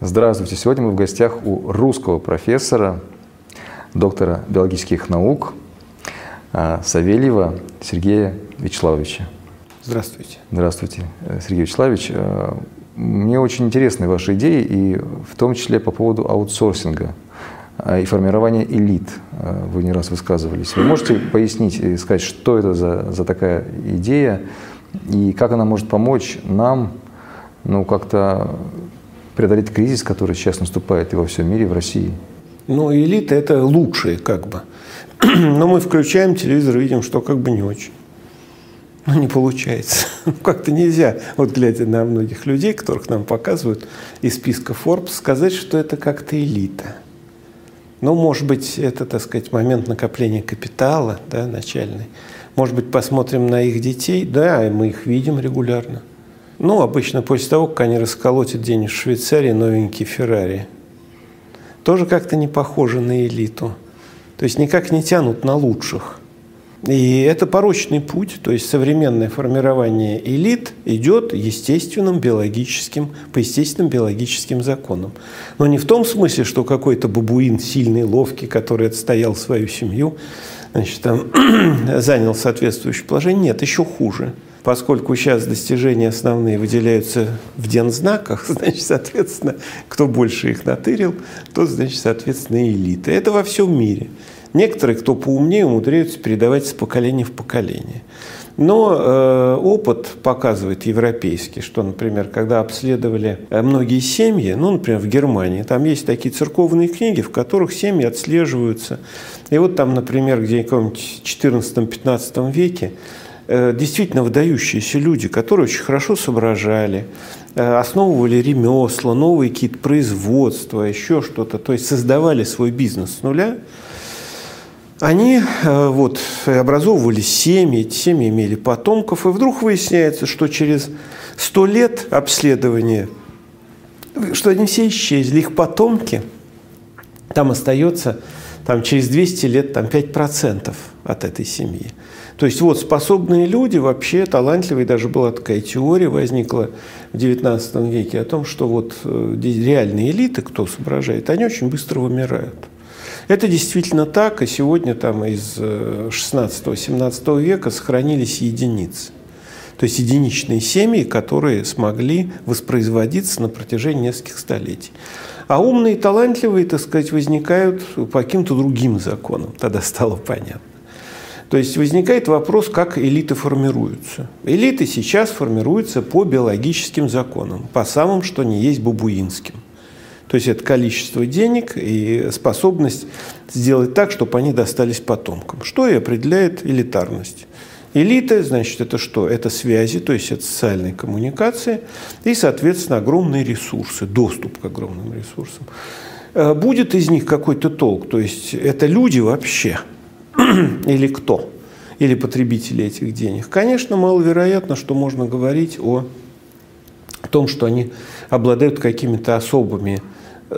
Здравствуйте. Сегодня мы в гостях у русского профессора, доктора биологических наук а, Савельева Сергея Вячеславовича. Здравствуйте. Здравствуйте, э, Сергей Вячеславович. Э, мне очень интересны ваши идеи, и в том числе по поводу аутсорсинга а, и формирования элит. Э, вы не раз высказывались. Вы можете пояснить и сказать, что это за, за такая идея, и как она может помочь нам ну, как-то преодолеть кризис, который сейчас наступает и во всем мире, и в России? Ну, элита – это лучшие, как бы. Но мы включаем телевизор, видим, что как бы не очень. Ну, не получается. Как-то нельзя, вот глядя на многих людей, которых нам показывают из списка Forbes, сказать, что это как-то элита. Ну, может быть, это, так сказать, момент накопления капитала, да, начальный. Может быть, посмотрим на их детей. Да, мы их видим регулярно. Ну, обычно после того, как они расколотят день в Швейцарии новенький Феррари. Тоже как-то не похоже на элиту. То есть никак не тянут на лучших. И это порочный путь, то есть современное формирование элит идет естественным биологическим, по естественным биологическим законам. Но не в том смысле, что какой-то бабуин сильный, ловкий, который отстоял свою семью, значит, там, занял соответствующее положение. Нет, еще хуже. Поскольку сейчас достижения основные выделяются в дензнаках, значит, соответственно, кто больше их натырил, тот, значит, соответственно, элита. Это во всем мире. Некоторые, кто поумнее, умудряются передавать с поколения в поколение. Но э, опыт показывает европейский, что, например, когда обследовали э, многие семьи, ну, например, в Германии, там есть такие церковные книги, в которых семьи отслеживаются. И вот там, например, где-нибудь в 14-15 веке действительно выдающиеся люди, которые очень хорошо соображали, э, основывали ремесла, новые какие-то производства, еще что-то, то есть создавали свой бизнес с нуля – они э, вот, образовывали семьи, эти семьи имели потомков, и вдруг выясняется, что через сто лет обследования, что они все исчезли, их потомки, там остается там, через 200 лет там, 5% от этой семьи. То есть вот способные люди, вообще талантливые, даже была такая теория, возникла в XIX веке о том, что вот э, реальные элиты, кто соображает, они очень быстро вымирают. Это действительно так, и сегодня там из 16-17 э, века сохранились единицы. То есть единичные семьи, которые смогли воспроизводиться на протяжении нескольких столетий. А умные и талантливые, так сказать, возникают по каким-то другим законам. Тогда стало понятно. То есть возникает вопрос, как элиты формируются. Элиты сейчас формируются по биологическим законам, по самым, что не есть бабуинским. То есть это количество денег и способность сделать так, чтобы они достались потомкам. Что и определяет элитарность. Элита, значит, это что? Это связи, то есть это социальные коммуникации и, соответственно, огромные ресурсы, доступ к огромным ресурсам. Э, будет из них какой-то толк, то есть это люди вообще или кто? Или потребители этих денег? Конечно, маловероятно, что можно говорить о том, что они обладают какими-то особыми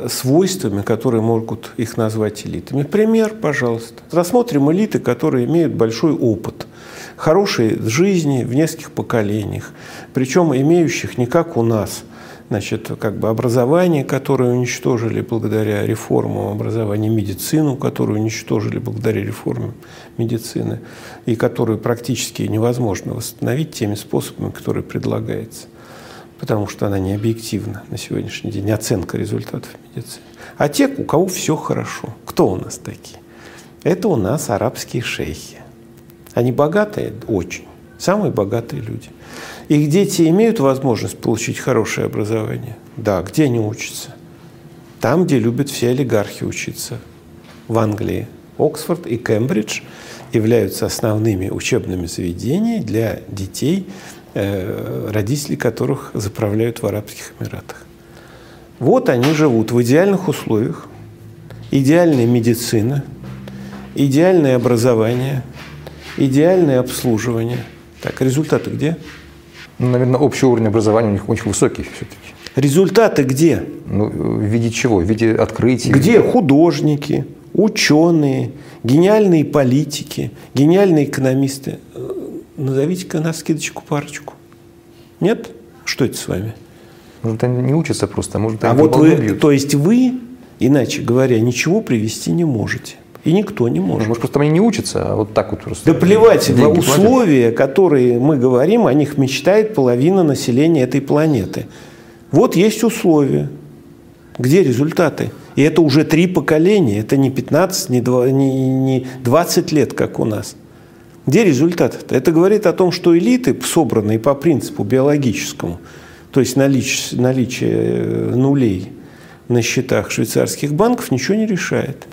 свойствами, которые могут их назвать элитами. Пример, пожалуйста. Рассмотрим элиты, которые имеют большой опыт, хорошей жизни в нескольких поколениях, причем имеющих не как у нас – значит, как бы образование, которое уничтожили благодаря реформам образования, медицину, которую уничтожили благодаря реформе медицины, и которую практически невозможно восстановить теми способами, которые предлагаются потому что она не объективна на сегодняшний день, оценка результатов медицины. А те, у кого все хорошо, кто у нас такие? Это у нас арабские шейхи. Они богатые? Очень. Самые богатые люди. Их дети имеют возможность получить хорошее образование? Да. Где они учатся? Там, где любят все олигархи учиться. В Англии. Оксфорд и Кембридж являются основными учебными заведениями для детей Э, родители которых заправляют в Арабских Эмиратах. Вот они живут в идеальных условиях, идеальная медицина, идеальное образование, идеальное обслуживание. Так, результаты где? Ну, наверное, общий уровень образования у них очень высокий все-таки. Результаты где? Ну, в виде чего? В виде открытий? Где художники, ученые, гениальные политики, гениальные экономисты? Назовите-ка на скидочку парочку. Нет? Что это с вами? Может, они не учатся просто, а может, А они вот по вы, бьют. то есть вы, иначе говоря, ничего привести не можете. И никто не может. Может, просто они не учатся, а вот так вот просто. Да плевать, деньги платят. условия, которые мы говорим, о них мечтает половина населения этой планеты. Вот есть условия. Где результаты? И это уже три поколения, это не 15, не два- не- не 20 лет, как у нас. Где результаты? Это говорит о том, что элиты, собранные по принципу биологическому, то есть налич- наличие нулей на счетах швейцарских банков, ничего не решает.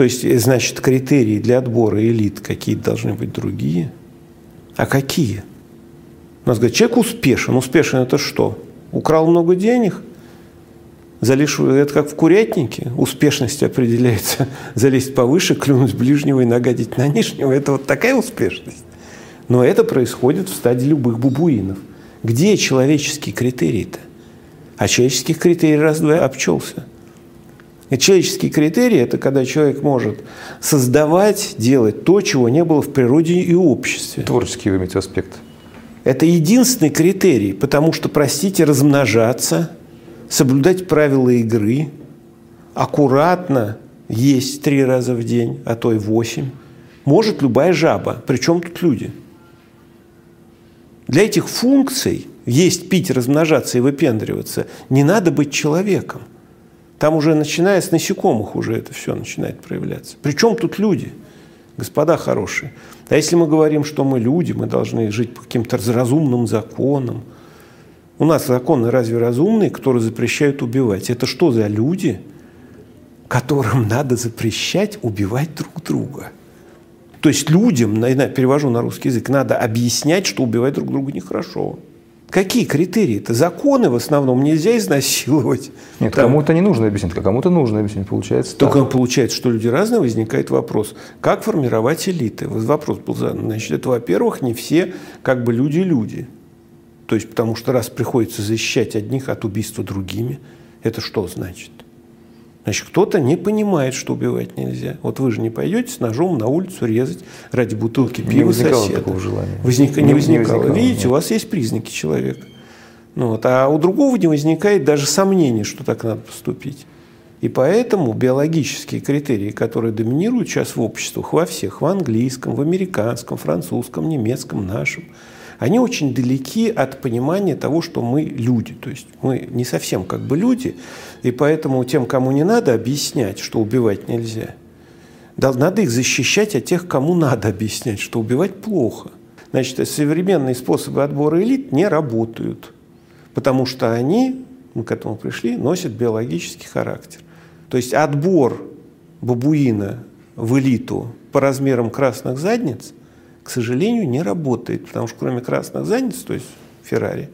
То есть, э, значит, критерии для отбора элит какие-то должны быть другие. А какие? У нас говорят, человек успешен. Успешен это что? Украл много денег? Залишь, это как в курятнике. Успешность определяется. Залезть повыше, клюнуть ближнего и нагадить на нижнего. Это вот такая успешность. Но это происходит в стадии любых бубуинов. Где человеческие критерии-то? А человеческих критерий раз-два обчелся. Человеческие критерии – это когда человек может создавать, делать то, чего не было в природе и обществе. Творческий вы имеете аспект. Это единственный критерий, потому что, простите, размножаться, соблюдать правила игры, аккуратно есть три раза в день, а то и восемь, может любая жаба. Причем тут люди? Для этих функций есть, пить, размножаться и выпендриваться не надо быть человеком. Там уже начиная с насекомых уже это все начинает проявляться. Причем тут люди, господа хорошие. А если мы говорим, что мы люди, мы должны жить по каким-то разумным законам. У нас законы разве разумные, которые запрещают убивать? Это что за люди, которым надо запрещать убивать друг друга? То есть людям, перевожу на русский язык, надо объяснять, что убивать друг друга нехорошо. Какие критерии-то? Законы в основном нельзя изнасиловать. Нет, Там- кому-то не нужно объяснить, а кому-то нужно объяснить. Получается так. только получается, что люди разные, возникает вопрос, как формировать элиты? Вот вопрос был задан. Значит, это, во-первых, не все как бы люди-люди. То есть, потому что раз приходится защищать одних от убийства другими, это что значит? Значит, кто-то не понимает, что убивать нельзя. Вот вы же не пойдете с ножом на улицу резать ради бутылки Не пива возникало соседа. такого желания. Возника- Не- не не возникало. возникало, Видите, да. у вас есть признаки человека. Ну, вот, а у другого не возникает даже сомнений, что так надо поступить. И поэтому биологические критерии, которые доминируют сейчас в обществах, во всех, в английском, в американском, французском, немецком, нашем, они очень далеки от понимания того, что мы люди. То есть мы не совсем как бы люди, и поэтому тем, кому не надо объяснять, что убивать нельзя, да, надо их защищать от тех, кому надо объяснять, что убивать плохо. Значит, современные способы отбора элит не работают, потому что они, мы к этому пришли, носят биологический характер. То есть отбор бабуина в элиту по размерам красных задниц, к сожалению, не работает, потому что кроме красных задниц, то есть Феррари,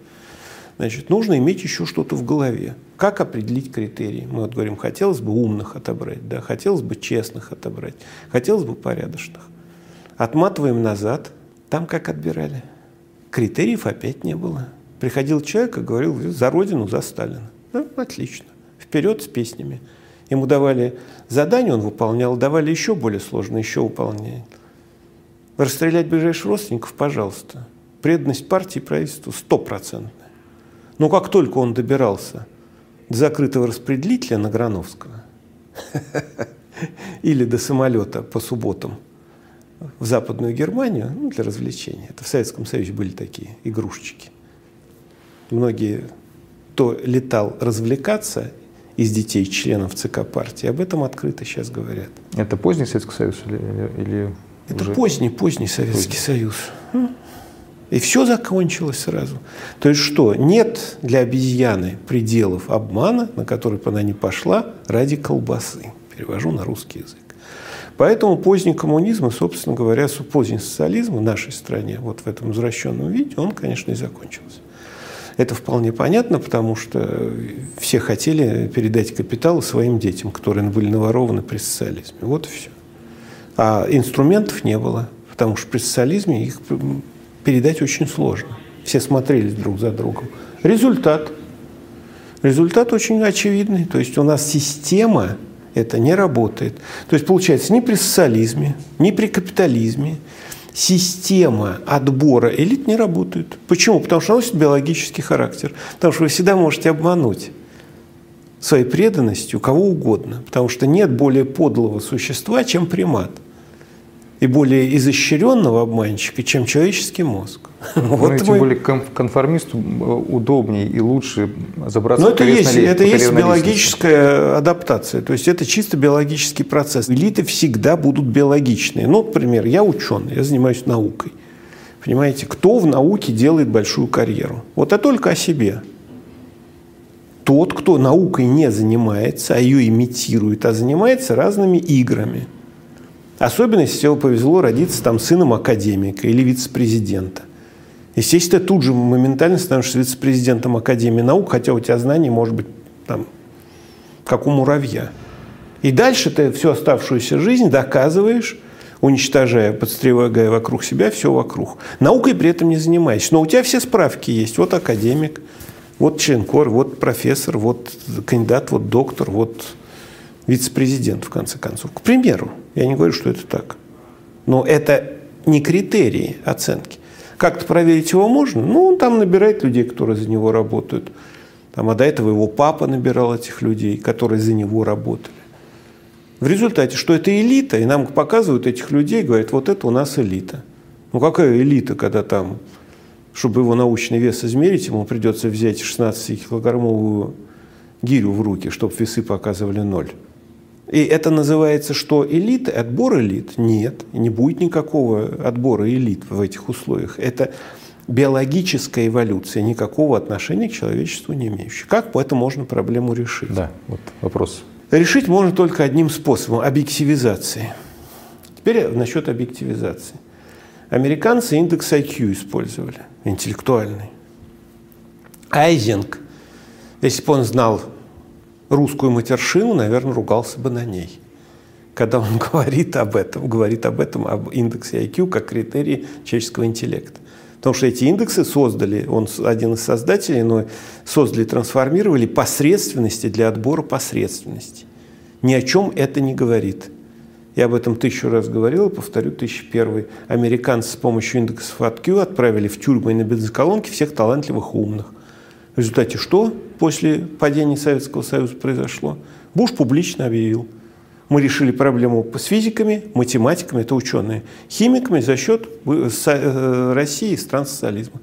значит, нужно иметь еще что-то в голове. Как определить критерии? Мы вот говорим, хотелось бы умных отобрать, да, хотелось бы честных отобрать, хотелось бы порядочных. Отматываем назад, там как отбирали. Критериев опять не было. Приходил человек и говорил, за Родину, за Сталина. Ну, отлично. Вперед с песнями. Ему давали задание, он выполнял, давали еще более сложное, еще выполняет. Расстрелять ближайших родственников, пожалуйста. Преданность партии и правительству стопроцентная. Но как только он добирался до закрытого распределителя на Грановского или до самолета по субботам в Западную Германию ну, для развлечения. Это в Советском Союзе были такие игрушечки. Многие кто летал развлекаться из детей членов ЦК партии, об этом открыто сейчас говорят. Это поздний Советский Союз или, или- Это уже- поздний, поздний Советский Союз. М. И все закончилось сразу. То есть что? Нет для обезьяны пределов обмана, на который бы она не пошла ради колбасы. Перевожу на русский язык. Поэтому поздний коммунизм и, собственно говоря, поздний социализм в нашей стране, вот в этом извращенном виде, он, конечно, и закончился. Это вполне понятно, потому что все хотели передать капитал своим детям, которые были наворованы при социализме. Вот и все. А инструментов не было, потому что при социализме их передать очень сложно. Все смотрелись друг за другом. Результат. Результат очень очевидный. То есть у нас система это не работает. То есть получается ни при социализме, ни при капитализме система отбора элит не работает. Почему? Потому что она носит биологический характер. Потому что вы всегда можете обмануть своей преданностью кого угодно. Потому что нет более подлого существа, чем примат – и более изощренного обманщика, чем человеческий мозг. Ну, вот тем мы... более конформисту э, удобнее и лучше забраться Но это есть, это есть биологическая адаптация, то есть это чисто биологический процесс. Элиты всегда будут биологичные. Ну, например, я ученый, я занимаюсь наукой. Понимаете, кто в науке делает большую карьеру? Вот я только о себе. Тот, кто наукой не занимается, а ее имитирует, а занимается разными играми – Особенно, если тебе повезло родиться там сыном академика или вице-президента. Естественно, тут же моментально становишься вице-президентом Академии наук, хотя у тебя знаний может быть там, как у муравья. И дальше ты всю оставшуюся жизнь доказываешь, уничтожая, подстревая вокруг себя все вокруг. Наукой при этом не занимаешься. Но у тебя все справки есть. Вот академик, вот членкор, вот профессор, вот кандидат, вот доктор, вот вице-президент, в конце концов. К примеру, я не говорю, что это так. Но это не критерии оценки. Как-то проверить его можно? Ну, он там набирает людей, которые за него работают. Там, а до этого его папа набирал этих людей, которые за него работали. В результате, что это элита, и нам показывают этих людей, говорят, вот это у нас элита. Ну какая элита, когда там, чтобы его научный вес измерить, ему придется взять 16-килограммовую гирю в руки, чтобы весы показывали ноль. И это называется что? Элита? Отбор элит? Нет, не будет никакого отбора элит в этих условиях. Это биологическая эволюция, никакого отношения к человечеству не имеющая. Как это можно проблему решить? Да, вот вопрос. Решить можно только одним способом – объективизации. Теперь насчет объективизации. Американцы индекс IQ использовали, интеллектуальный. Айзенг, если бы он знал русскую матершину, наверное, ругался бы на ней. Когда он говорит об этом, говорит об этом, об индексе IQ как критерии человеческого интеллекта. Потому что эти индексы создали, он один из создателей, но создали, трансформировали посредственности для отбора посредственности. Ни о чем это не говорит. Я об этом тысячу раз говорил, повторю, тысяча первый. Американцы с помощью индексов IQ отправили в тюрьмы и на бензоколонки всех талантливых умных. В результате что после падения Советского Союза произошло? Буш публично объявил. Мы решили проблему с физиками, математиками, это ученые, химиками за счет э, России и стран социализма.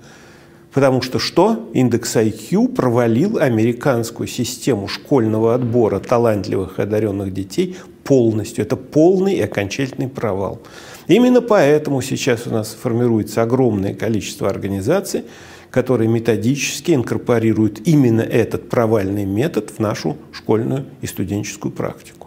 Потому что что? Индекс IQ провалил американскую систему школьного отбора талантливых и одаренных детей полностью. Это полный и окончательный провал. Именно поэтому сейчас у нас формируется огромное количество организаций, которые методически инкорпорируют именно этот провальный метод в нашу школьную и студенческую практику.